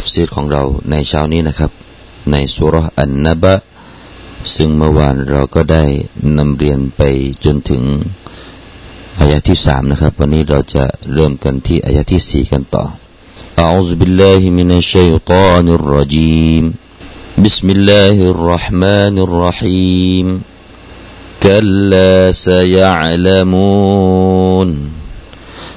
ตัฟซีรของเราในเช้านี้นะครับ ในสุรอันนบะซึ่งเมื่อวานเราก็ได้นำเรียนไปจนถึงอายะที่สามนะครับ วันนี้เราจะเริ่มกันที่อายะที่สี่กันต่อ أعوذ بالله من الشيطان الرجيم بسم الله الرحمن الرحيم كلا سيعلمون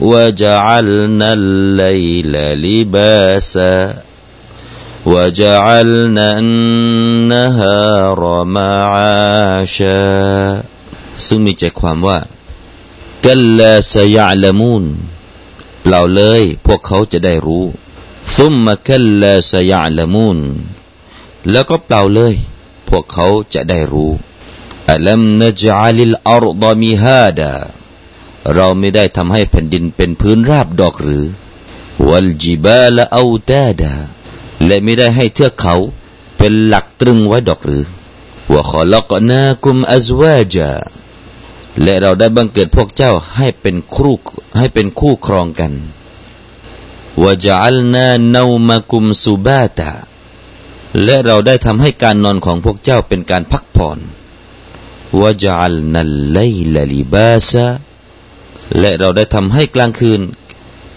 وجعلنا الليل لباسا وجعلنا النهار معاشا ซึ่งมีใจความว่ากัลลาสยาลมูนเปล่าเลย พวกเขาจะได้รู้ซุมมากัลลาสยาลมูนแล้วก็เปล่าเลย พวกเขาจะได้รู้อัลัมนจาลิลอาร์ดมิฮาดา เราไม่ได้ทำให้แผ่นดินเป็นพื้นราบดอกหรือวัลจิบาลเอาตาดาและไม่ได้ให้เทือกเขาเป็นหลักตรึงไว้ดอกหรือว่าขอลกนาคุมอัจวาจาและเราได้บังเกิดพวกเจ้าให้เป็นครูให้เป็นคู่ครองกันว่าจะอัลนาเนามากุมสุบาตาและเราได้ทำให้การนอนของพวกเจ้าเป็นการพักผ่อนว่าจะอัลนัลไลลลิบาซา และเราได้ทำให้กลางคืน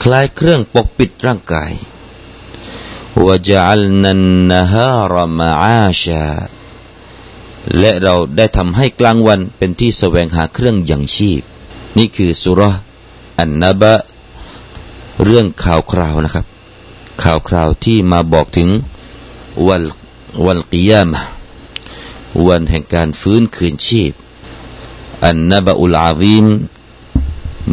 คล้ายเครื่องปกปิดร่างกายวะจัลนันนฮารมาอาชาและเราได้ทำให้กลางวันเป็นที่แสวงหาเครื่องยังชีพ นี่คือสุรอันนบะ เรื่องข่าวคราวนะครับ ข่าวคราวที่มาบอกถึงวันวันกิยามะวันแห่งการฟื้นคืนชีพอันนบะอุลอาซีม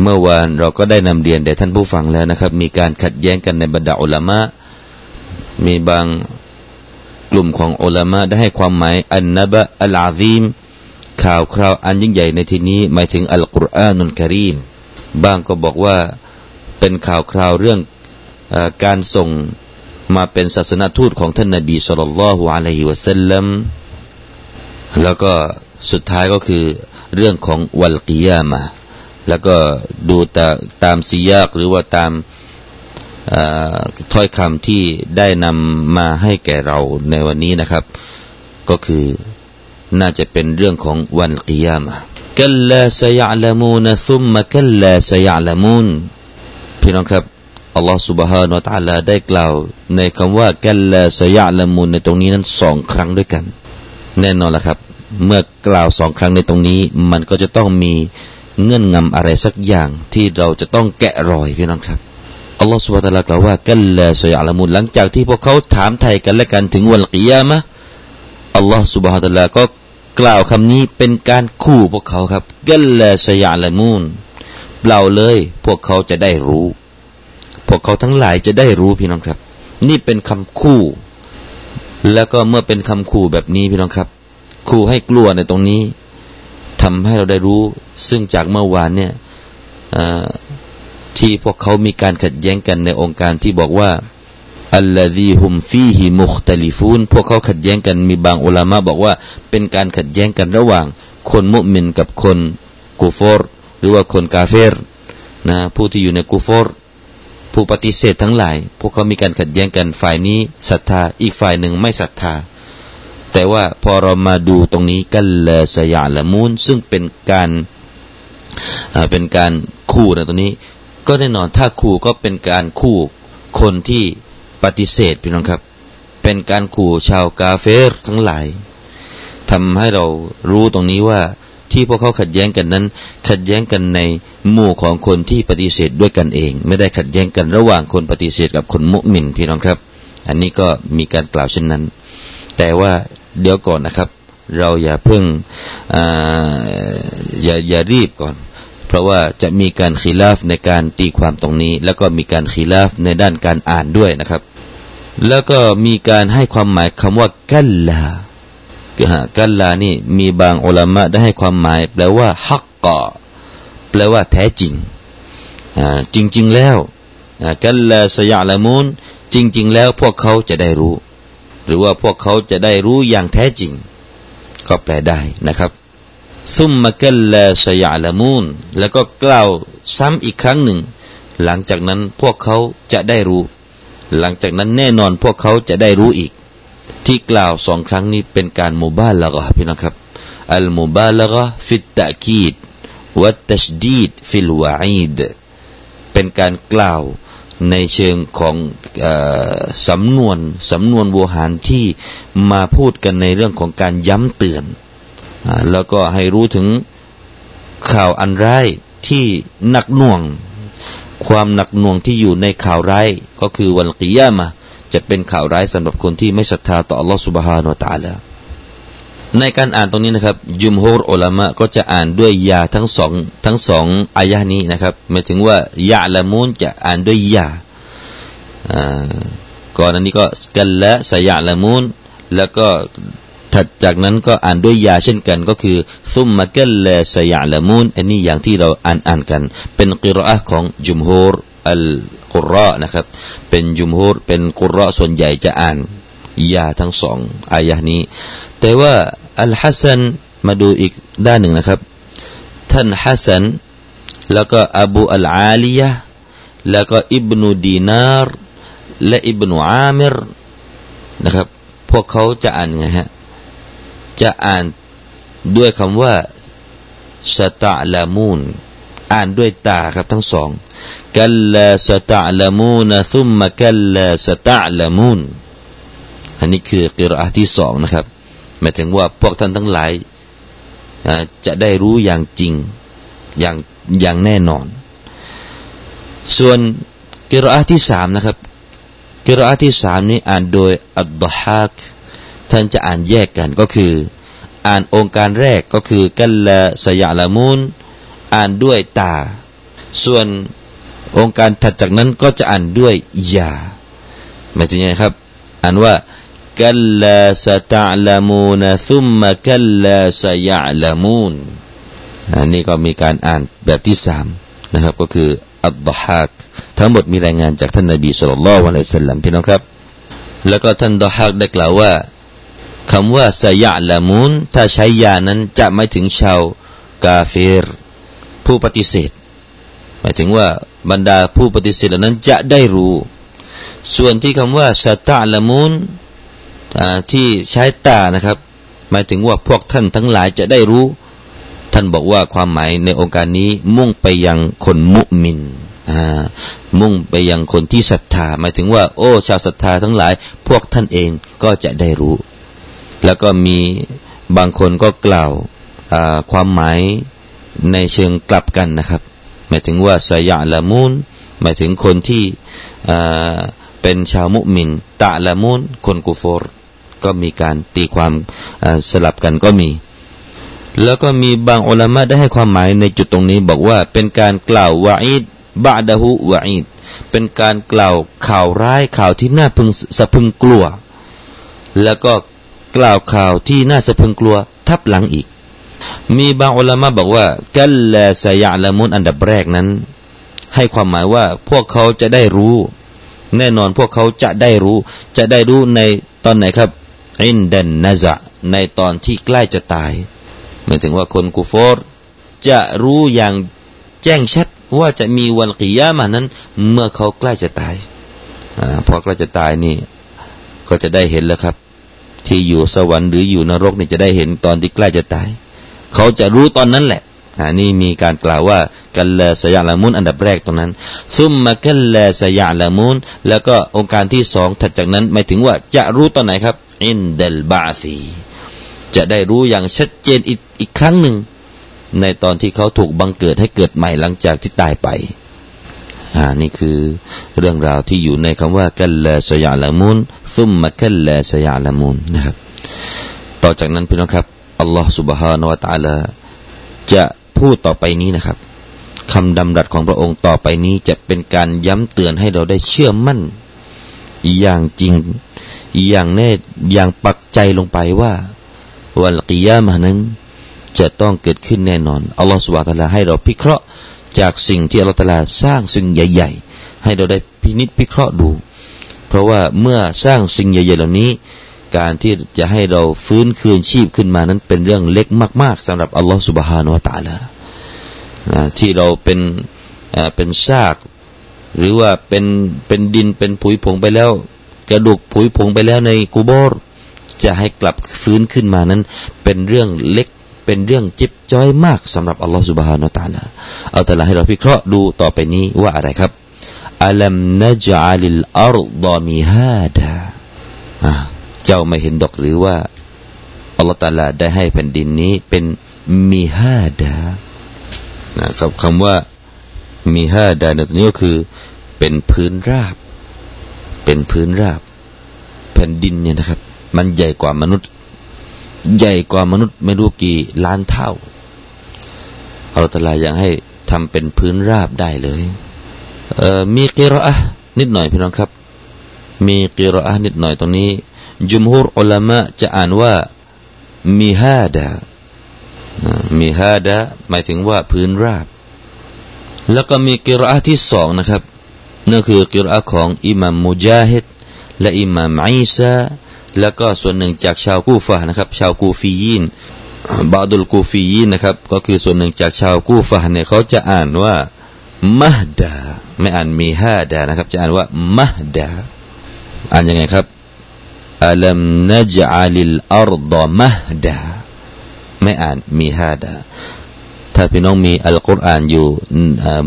เมื่อวานเราก็ได้นำเรียนแด่ท่านผู้ฟังแล้วนะครับ มีการขัดแย้งกันในบรรดาอุลามะ มีบางกลุ่มของอุลามะได้ให้ความหมายอันนบะอัลอาซีมข่าวคราวอันยิ่งใหญ่ในที่นี้ หมายถึงอัลกุรอานุลกิรีมบางก็บอกว่าเป็นข่าวคราวเรื่องอการส่งมาเป็นศาสนทูตของท่านนบีสุลต่านละฮ์อะลัยฮิวะสัลลัมแล้วก็สุดท้ายก็คือเรื่องของวัลกิยามะ แล้วก็ดูตาตามสียากหรือว่าตามถ้อยคำที่ได้นำมาให้แก่เราในวันนี้นะครับ ก็คือน่าจะเป็นเรื่องของวันกิยามะกัลลาสยาลามูนซุมมะกัลลาสยาลามูนพี่น้องครับอัลลอฮฺ سبحانه และ تعالى ได้กล่าวในคำว่ากัลลาสยาลามูนในตรงนี้นั้นสองครั้งด้วยกัน แน่นอนละครับ เมื่อกล่าวสองครั้งในตรงนี้ มันก็จะต้องมี เงื่อนงำอะไรสักอย่างที่เราจะต้องแกะรอยพี่น้องครับอัลลอฮฺสุบฮฺตะลากล่าวว่ากัลลาสยาลมุนหลังจากที่พวกเขาถามไทยกันและกันถึงวันกิยามะอัลลอฮฺสุบฮฺตะลาก็กล่าวคำนี้เป็นการขู่พวกเขาครับกัลลาสยาลมุนเปล่าเลย พวกเขาจะได้รู้ พวกเขาทั้งหลายจะได้รู้พี่น้องครับ นี่เป็นคำคู่ แล้วก็เมื่อเป็นคำขู่แบบนี้พี่น้องครับขู่ให้กลัวในตรงนี้ ทำให้เราได้รู้ ซึ่งจากเมื่อวานเนี่ยที่พวกเขามีการขัดแย้งกันในองค์การที่บอกว่าอัลลฮีฮุมฟีฮิมุคตลิฟูนพวกเขาขัดแย้งกันมีบางอุลามะบอกว่า เป็นการขัดแย้งกันระหว่าง คนมุมินกับคนกูฟอร์หรือว่าคนกาเฟรนะผู้ที่อยู่ในกูฟอร์ผู้ปฏิเสธทั้งหลาย พวกเขามีการขัดแย้งกันฝ่ายนี้ศรัทธาอีกฝ่ายหนึ่งไม่ศรัทธา แต่ว่าพอเรามาดูตรงนี้กัลลสยาละมูนซึ่งเป็นการเป็นการคู่นะตรงนี้ ก็แน่นอนถ้าคู่ก็เป็นการคู่คนที่ปฏิเสธพี่น้องครับ เป็นการขู่ชาวกาเฟรทั้งหลายทำให้เรารู้ตรงนี้ว่าที่พวกเขาขัดแย้งกันนั้น ขัดแย้งกันในหมู่ของคนที่ปฏิเสธด้วยกันเอง ไม่ได้ขัดแย้งกันระหว่างคนปฏิเสธกับคนมุมินพี่น้องครับ อันนี้ก็มีการกล่าวเช่นนั้น แต่ว่า เดี๋ยวก่อนนะครับ เราอย่าเพิ่งอย่าอย่ารีบก่อน เพราะว่าจะมีการขีลาฟในการตีความตรงนี้ แล้วก็มีการขีลาฟในด้านการอ่านด้วยนะครับ แล้วก็มีการให้ความหมายคำว่ากัลลากัลลานี่มีบางอุลามะได้ให้ความหมาย แปลว่าฮักกะแปลว่าแท้จริงจริง ๆ แล้วกัลลาสยาละมูนจริง ๆ แล้วพวกเขาจะได้รู้ หรือว่าพวกเขาจะได้รู้อย่างแท้จริง ก็แปลได้นะครับซุมมากัลลาสยาละมูนแล้วก็กล่าวซ้ำอีกครั้งหนึ่ง หลังจากนั้นพวกเขาจะได้รู้ หลังจากนั้นแน่นอนพวกเขาจะได้รู้อีก ที่กล่าวสองครั้งนี้เป็นการมุบาละกะพี่นะครับอัลมุบาละกะฟิตตะกีดวัตชดีดฟิลวาอีดเป็นการกล่าว ในเชิงของอสำนวนสำนวนโวหารที่มาพูดกันในเรื่องของการย้ำเตือนแล้วก็ให้รู้ถึงข่าวอันร้ายที่หนักหน่วง ความหนักหน่วงที่อยู่ในข่าวร้ายก็คือวันกิยามะจะเป็นข่าวร้ายสำหรับคนที่ไม่ศรัทธาต่ออัลลอฮฺสุบฮานาตาลา ในการอ่านตรงนี้นะครับ ยุมโฮรอุลามะก็จะอ่านด้วยยาทั้งสองทั้งสองอายะนี้นะครับหมายถึงว่ายาละมูนจะอ่านด้วยยาก่อนอันนี้ก็กันละสยาละมูนแล้วก็ถัดจากนั้นก็อ่านด้วยยาเช่นกันก็คือซุมมะกัลละสยาละมูนอันนี้อย่างที่เราอ่านอ่านกัน เป็นกิรอะของจุมโฮรอัลกุรอนะครับ เป็นจุมโฮรเป็นกุรอส่วนใหญ่จะอ่าน ยาทั้งสองอายะนี้ แต่ว่าอัลฮัสซันมาดูอีกด้านหนึ่งนะครับ ท่านฮัสซันแล้วก็อบูอัลอาลียะแล้วก็อิบนุดีนารและอิบนุอามิรนะครับ พวกเขาจะอ่านไงฮะจะอ่านด้วยคำว่าสตะลามูนอ่านด้วยตาครับทั้งสองกัลลาสตะลามูนซุมมะกัลลาสตะลามูน อันนี้คือกิรอาที่สองนะครับหมายถึงว่าพวกท่านทั้งหลายจะได้รู้อย่างจริงอย่างอย่างแน่นอน ส่วนกิรอาที่สามนะครับกิรอาที่สามนี้อ่านโดยอัลดฮักท่านจะอ่านแยกกันก็คือ อ่านองค์การแรกก็คือกัลละสยาละมูนอ่านด้วยตา ส่วนองค์การถัดจากนั้นก็จะอ่านด้วยยาหมายถึงไงครับ อ่านว่า กัลลาสตะลามูนซุมมะกัลลาสยาลามูนอันนี้ก็มีการอ่านแบบที่สามนะครับก็คืออัลดฮักทั้งหมดมีรายงานจากท่านนบีสุลต่านละวะลัยสัลลัมพี่น้องครับ แล้วก็ท่านดฮักได้กล่าวว่าคำว่าสยาละมูนถ้าใช้ยานั้นจะไม่ถึงชาวกาเฟรผู้ปฏิเสธ หมายถึงว่าบรรดาผู้ปฏิเสธเหล่านั้นจะได้รู้ ส่วนที่คำว่าสตาละมูน ที่ใช้ตานะครับ หมายถึงว่าพวกท่านทั้งหลายจะได้รู้ ท่านบอกว่าความหมายในองค์การนี้มุ่งไปยังคนมุมินมุ่งไปยังคนที่ศรัทธา หมายถึงว่า โอ้ ชาวศรัทธาทั้งหลาย พวกท่านเองก็จะได้รู้ แล้วก็มีบางคนก็กล่าวความหมายในเชิงกลับกันนะครับ หมายถึงว่าสยะละมูนหมายถึงคนที่เป็นชาวมุมินตะละมูนคนกุฟอร ก็มีการตีความสลับกันก็มี แล้วก็มีบางอุลามะได้ให้ความหมายในจุดตรงนี้บอกว่าเป็นการกล่าววาอิดบาดะฮุวาอิดเป็นการกล่าวข่าวร้ายข่าวที่น่าพึงสะพึงกลัว แล้วก็กล่าวข่าวที่น่าสะพึงกลัวทับหลังอีก มีบางอุลามะบอกว่า กัลลาสยะละมุนอันดับแรกนั้น ให้ความหมายว่าพวกเขาจะได้รู้ แน่นอนพวกเขาจะได้รู้ จะได้รู้ในตอนไหนครับ อินเดนนาจะในตอนที่ใกล้จะตายหมายถึงว่าคนกูฟอร์จะรู้อย่างแจ้งชัดว่าจะมีวันกิยามานั้น เมื่อเขาใกล้จะตายอพอใกล้จะตายนี่ ก็จะได้เห็นแล้วครับ ที่อยู่สวรรค์หรืออยู่นรกนี่จะได้เห็นตอนที่ใกล้จะตาย เขาจะรู้ตอนนั้นแหละอนี่มีการกล่าวว่ากัลลาสยาละมุนอันดับแรกตรงนั้นซุมมากัลลาสยาละมุนแล้วก็องค์การที่สองถัดจากนั้นหมายถึงว่าจะรู้ตอนไหนครับ อินเดลบาซีจะได้รู้อย่างชัดเจนอีกอีกครั้งหนึ่ง ในตอนที่เขาถูกบังเกิดให้เกิดใหม่หลังจากที่ตายไปอ่านี่คือเรื่องราวที่อยู่ในคำว่ากัลลาสยาละมุนซุมมากัลลาสยาละมุนนะครับ ต่อจากนั้นพี่น้องครับอัลลอฮ์ سبحانه และ تعالى จะพูดต่อไปนี้นะครับคำดำรัสของพระองค์ต่อไปนี้จะเป็นการย้ำเตือนให้เราได้เชื่อมั่น อย่างจริง อย่างแน่อย่างปักใจลงไปว่า วันกิยามนั้น จะต้องเกิดขึ้นแน่นอนอัลลอฮฺสุบะตะลาให้เราพิเคราะห์จากสิ่งที่อัลลอฮฺตะลาสร้างสิ่งใหญ่ ๆ ให้เราได้พินิจพิเคราะห์ดู เพราะว่าเมื่อสร้างสิ่งใหญ่ ๆ เหล่านี้ การที่จะให้เราฟื้นคืนชีพขึ้นมานั้นเป็นเรื่องเล็กมาก ๆสำหรับอัลลอฮฺสุบฮานุวะตาลาที่เราเป็นเป็นซาก หรือว่าเป็นเป็นดินเป็นผุยผงไปแล้ว กระดูกผุยผงไปแล้วในกูโบรจะให้กลับฟื้นขึ้นมานั้น เป็นเรื่องเล็กเป็นเรื่องจิบจ้อยมากสำหรับอัลลอฮฺสุบฮานาตาลาเอาแต่ละให้เราพิเคราะห์ดูต่อไปนี้ว่าอะไรครับอัลัมนจัลิลอัรดามิฮาดาเจ้าไม่เห็นดอกหรือว่าอัลลอฮฺตาลาได้ให้แผ่นดินนี้เป็นมิฮาดานะครับคำว่ามิฮาดาในตัวนี้ก็คือเป็นพื้นราบ เป็นพื้นราบ แผ่นดินเนี่ยนะครับ มันใหญ่กว่ามนุษย์ ใหญ่กว่ามนุษย์ไม่รู้กี่ล้านเท่าอัลตลายังให้ทำเป็นพื้นราบได้เลย เอ่อมีกิรอะนิดหน่อยพี่น้องครับ มีกิรอะนิดหน่อยตรงนี้ จุมฮุรอุลามะจะอ่านว่ามีฮาดามีฮาดาหมายถึงว่าพื้นราบ แล้วก็มีกิรอะที่สองนะครับ นั่นคือกิรอะของอิหม่ามมุจาฮิดและอิหม่ามอิซาแล้วก็ส่วนหนึ่งจากชาวกูฟะนะครับ ชาวกูฟียินบาดุลกูฟียินนะครับ ก็คือส่วนหนึ่งจากชาวกูฟะเนี่ยเขาจะอ่านว่ามหดาไม่อ่านมีฮาดานะครับ จะอ่านว่ามหดาอ่านยังไงครับอัลัมนจอาลิลอัรดมหดาไม่อ่านมีฮาดา ถ้าพี่น้องมีอัลกุรอานอยู่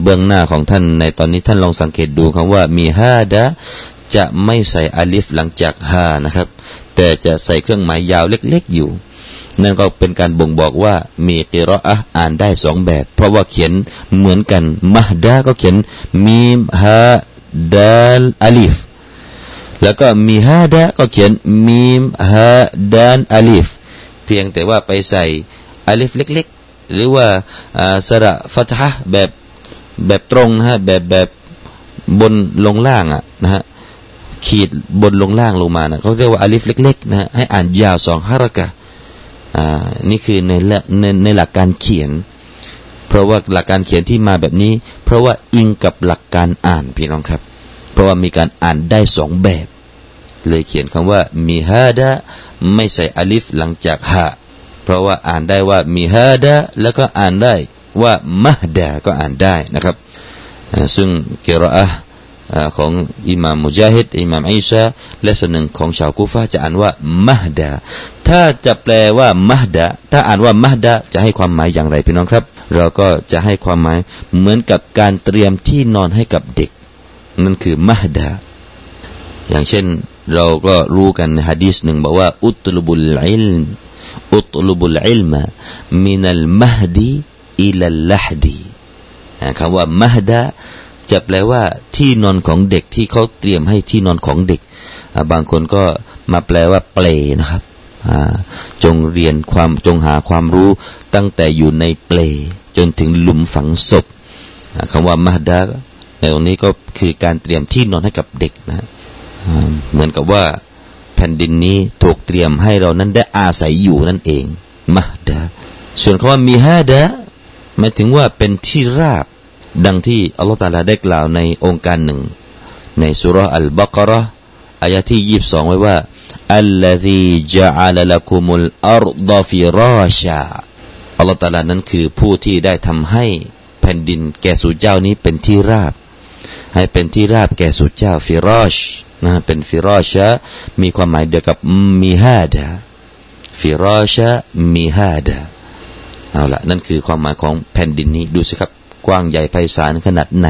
เบื้องหน้าของท่านในตอนนี้ท่านลองสังเกตดูคำว่ามีฮาดาจะไม่ใส่อาลิฟหลังจากฮานะครับ แต่จะใส่เครื่องหมายยาวเล็ก ๆ อยู่ นั่นก็เป็นการบ่งบอกว่ามีกิรออะอ่านได้สองแบบ เพราะว่าเขียนเหมือนกันมหดาก็เขียนมีมฮาดาลอาลิฟแล้วก็มีฮาดาก็เขียนมีมฮาดานอาลิฟเพียงแต่ว่าไปใส่อาลิฟเล็ก ๆ หรือว่าสระฟัตฮะแบบแบบตรงนะฮะแบบแบบบนลงล่างอะนะฮะขีดบนลงล่างลงมานะเขาเรียกว่าอาลิฟเล็กๆนะฮะให้อ่านยาวสองฮารกะอ่านี่คือในในในหลักการเขียน เพราะว่าหลักการเขียนที่มาแบบนี้ เพราะว่าอิงกับหลักการอ่านพี่น้องครับ เพราะว่ามีการอ่านได้สองแบบ เลยเขียนคำว่ามีฮาดะไม่ใส่อาลิฟหลังจากฮะ เพราะว่าอ่านได้ว่ามีฮาดะแล้วก็อ่านได้ว่ามหดาก็อ่านได้นะครับ ซึ่งเกรอะของอิหม่ามมุจาฮิดอิหม่ามอิชาและส่วนหนึ่งของชาวกูฟาจะอ่านว่ามหดาถ้าจะแปลว่ามหดาถ้าอ่านว่ามหดาจะให้ความหมายอย่างไรพี่น้องครับ เราก็จะให้ความหมายเหมือนกับการเตรียมที่นอนให้กับเด็ก นั่นคือมหดาอย่างเช่นเราก็รู้กันฮะดีษหนึ่งบอกว่าอุตลุบุลอิล อุตลุบุลอิลมมินัลมหดีอิลัลลหดีคำว่ามหดาจะแปลว่าที่นอนของเด็กที่เขาเตรียมให้ที่นอนของเด็ก บางคนก็มาแปลว่าเปลนะครับจงเรียนความจงหาความรู้ตั้งแต่อยู่ในเปลจนถึงหลุมฝังศพคำว่ามหดาในตรงนี้ก็คือการเตรียมที่นอนให้กับเด็กนะ เหมือนกับว่า ผ่นดินนี้ถูกเตรียมให้เรานั้นได้อาศัยอยู่นั่นเองมหดาส่วนคำว่ามีฮาดะหมายถึงว่าเป็นที่ราบ ดังที่อัลลอฮฺตาลาได้กล่าวในองค์การหนึ่ง ในสุรอัลบากระอายะที่ยี่สิบสองไว้ว่าอัลลอฮีจาอัลลักุมุลอัรดฟิราชาอัลลอฮฺตาลานั้นคือผู้ที่ได้ทำให้แผ่นดินแก่สู่เจ้านี้เป็นที่ราบ ให้เป็นที่ราบแก่สู่เจ้าฟิราช นะเป็นฟิราชามีความหมายเดียวกับมีฮาดาฟิราชามีฮาดาเอาละนั่นคือความหมายของแผ่นดินนี้ดูสิครับกว้างใหญ่ไพศาลขนาดไหน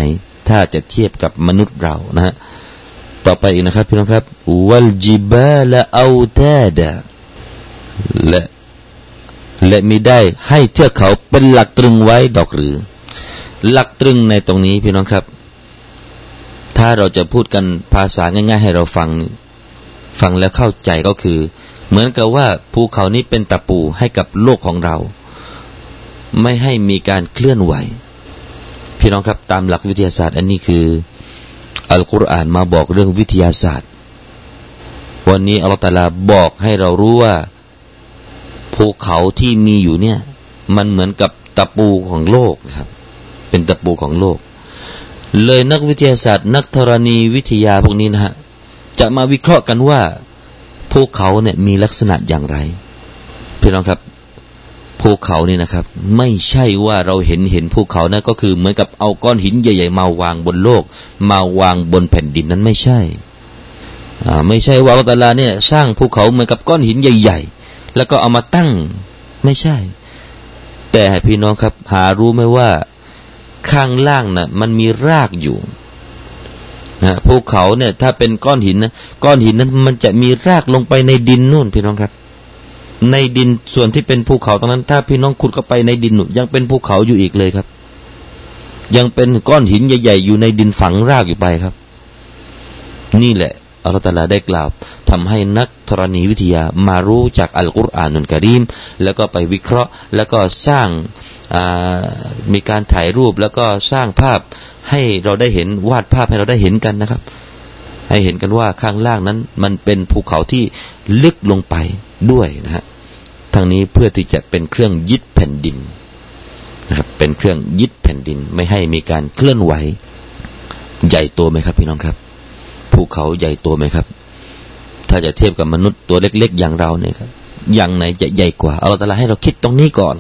ถ้าจะเทียบกับมนุษย์เรานะฮะต่อไปอีกนะครับพี่น้องครับวัลจิบาลอาตาดาและและมีได้ให้เทือกเขาเป็นหลักตรึงไว้ดอกหรือ หลักตรึงในตรงนี้พี่น้องครับ ถ้าเราจะพูดกันภาษาง่าย ๆ ให้เราฟัง ฟังแล้วเข้าใจก็คือ เหมือนกับว่าภูเขานี้เป็นตะปูให้กับโลกของเรา ไม่ให้มีการเคลื่อนไหว พี่น้องครับตามหลักวิทยาศาสตร์ อันนี้คืออัลกุรอานมาบอกเรื่องวิทยาศาสตร์ วันนี้อัลตาลาบอกให้เรารู้ว่า ภูเขาที่มีอยู่เนี่ย มันเหมือนกับตะปูของโลกครับ เป็นตะปูของโลก เลยนักวิทยาศาสตร์ นักธรณีวิทยาพวกนี้นะฮะจะมาวิเคราะห์กันว่าภูเขาเนี่ยมีลักษณะอย่างไรพี่น้องครับภูเขานี่นะครับ ไม่ใช่ว่าเราเห็นเห็นภูเขานะก็คือเหมือนกับเอาก้อนหินใหญ่ ๆ มาวางบนโลก มาวางบนแผ่นดินนั้นไม่ใช่อ่าไม่ใช่ว่าอัลลอฮฺเนี่ย สร้างภูเขาเหมือนกับก้อนหินใหญ่ ๆ แล้วก็เอามาตั้งไม่ใช่ แต่พี่น้องครับ หารู้ไหมว่า ข้างล่างนะ่ะ มันมีรากอยู่นะภูเขาเนี่ย ถ้าเป็นก้อนหินนะก้อนหินนั้นมันจะมีรากลงไปในดินนู่นพี่น้องครับ ในดินส่วนที่เป็นภูเขาตรงนั้น ถ้าพี่น้องขุดเข้าไปในดินยังเป็นภูเขาอยู่อีกเลยครับ ยังเป็นก้อนหินใหญ่ๆอยู่ในดินฝังรากอยู่ไปครับ นี่แหละอัลลอฮฺตาลาได้กล่าวทำให้นักธรณีวิทยามารู้จากอัลกุรอานุนกะรีมแล้วก็ไปวิเคราะห์ แล้วก็สร้าง มีการถ่ายรูปแล้วก็สร้างภาพให้เราได้เห็นวาดภาพให้เราได้เห็นกันนะครับ ให้เห็นกันว่าข้างล่างนั้น มันเป็นภูเขาที่ลึกลงไปด้วยนะฮะทางนี้เพื่อที่จะเป็นเครื่องยึดแผ่นดินนะครับ เป็นเครื่องยึดแผ่นดินไม่ให้มีการเคลื่อนไหว ใหญ่โตไหมครับ พี่น้องครับ ภูเขาใหญ่โตไหมครับ ถ้าจะเทียบกับมนุษย์ตัวเล็ก ๆ อย่างเราเนี่ยครับอย่างไหนจะใหญ่กว่า เอาแต่ละให้เราคิดตรงนี้ก่อน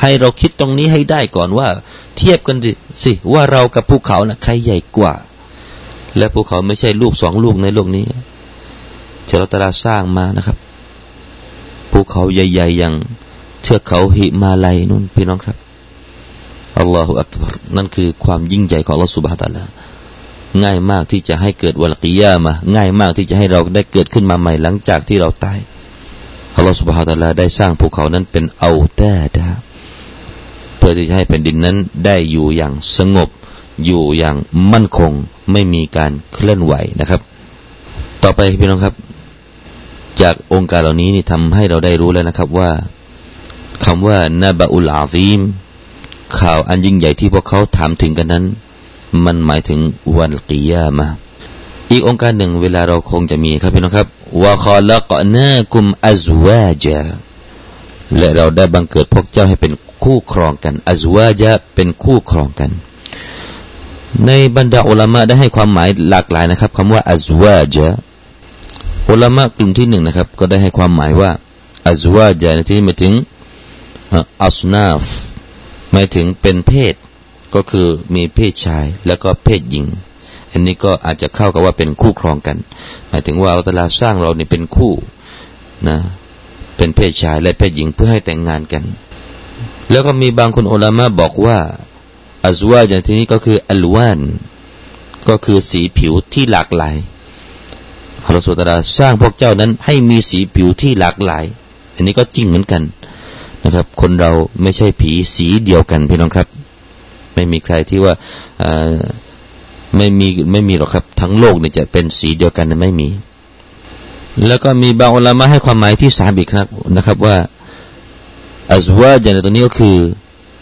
ให้เราคิดตรงนี้ให้ได้ก่อนว่า เทียบกันสิว่าเรากับภูเขานะใครใหญ่กว่า และภูเขาไม่ใช่ลูกสองลูกในโลกนี้เชลตราสร้างมานะครับภูเขาใหญ่ ๆ อย่างเทือกเขาหิมาลัยนู่นพี่น้องครับอัลลอฮฺอักบารนั่นคือความยิ่งใหญ่ของอัลลอฮฺสุบฮฺตะลาง่ายมากที่จะให้เกิดวัลกิยามา ง่ายมากที่จะให้เราได้เกิดขึ้นมาใหม่หลังจากที่เราตายอัลลอฮฺสุบฮฺตะลาได้สร้างภูเขานั้นเป็นเอาแต้ดา พื่อที่จะให้แผ่นดินนั้นได้อยู่อย่างสงบ อยู่อย่างมั่นคง ไม่มีการเคลื่อนไหวนะครับ ต่อไปพี่น้องครับ จากองค์การเหล่านี้นี่ทำให้เราได้รู้แล้วนะครับว่าคำว่านาบะอุลอาซีมข่าวอันยิ่งใหญ่ที่พวกเขาถามถึงกันนั้น มันหมายถึงวันกิยามาอีกองค์การหนึ่งเวลาเราคงจะมีครับพี่น้องครับว่าขอละกนากุมอัจวาจาและเราได้บังเกิดพวกเจ้าให้เป็น คู่ครองกันอัจวาจาเป็นคู่ครองกัน ในบรรดาอุลามะได้ให้ความหมายหลากหลายนะครับคำว่าอัจวาจาอุลามะกลุ่มที่หนึ่งนะครับ ก็ได้ให้ความหมายว่าอัจวาจาในที่หมายถึงอัสนาฟหมายถึงเป็นเพศก็คือมีเพศชายแล้วก็เพศหญิง อันนี้ก็อาจจะเข้ากับว่าเป็นคู่ครองกัน หมายถึงว่าอัลลอฮสร้างเราเนี่ยเป็นคู่นะเป็นเพศชายและเพศหญิงเพื่อให้แต่งงานกัน แล้วก็มีบางคนอุลามะบอกว่าอัจวาอย่างที่นี้ก็คืออัลวานก็คือสีผิวที่หลากหลายฮารุสุตราสร้างพวกเจ้านั้นให้มีสีผิวที่หลากหลาย อันนี้ก็จริงเหมือนกันนะครับ คนเราไม่ใช่ผีสีเดียวกันพี่น้องครับ ไม่มีใครที่ว่าไม่มีไม่มีหรอกครับทั้งโลกเนี่ยจะเป็นสีเดียวกันไม่มี แล้วก็มีบางอุลามะให้ความหมายที่สามอีกครับนะครับ ว่า อัจวาจในตัวนี้ก็คือ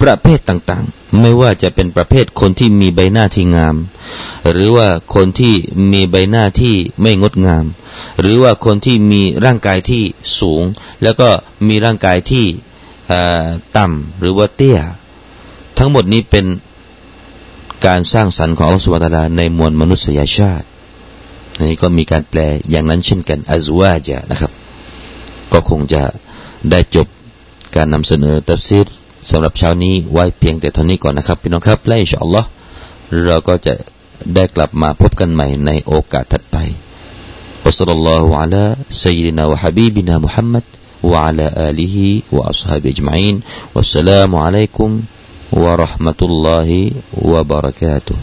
ประเภทต่างๆ ไม่ว่าจะเป็นประเภทคนที่มีใบหน้าที่งาม หรือว่าคนที่มีใบหน้าที่ไม่งดงาม หรือว่าคนที่มีร่างกายที่สูง แล้วก็มีร่างกายที่ต่ำหรือว่าเตี้ย ทั้งหมดนี้เป็นการสร้างสรรค์ของอัลสุบตาลาในมวลมนุษยชาติอันนี้ก็มีการแปลอย่างนั้นเช่นกันอัจวาจะนะครับ ก็คงจะได้จบ การนำเสนอตัฟซีรสำหรับเช้านี้ไว้เพียงแต่เท่านี้ก่อนนะครับพี่น้องครับและอินชาอัลลอฮ์เราก็จะได้กลับมาพบกันใหม่ในโอกาสถัดไป وصلى الله على سيدنا وحبيبنا محمد وعلى آله وأصحابه أجمعين والسلام عليكم ورحمة الله وبركاته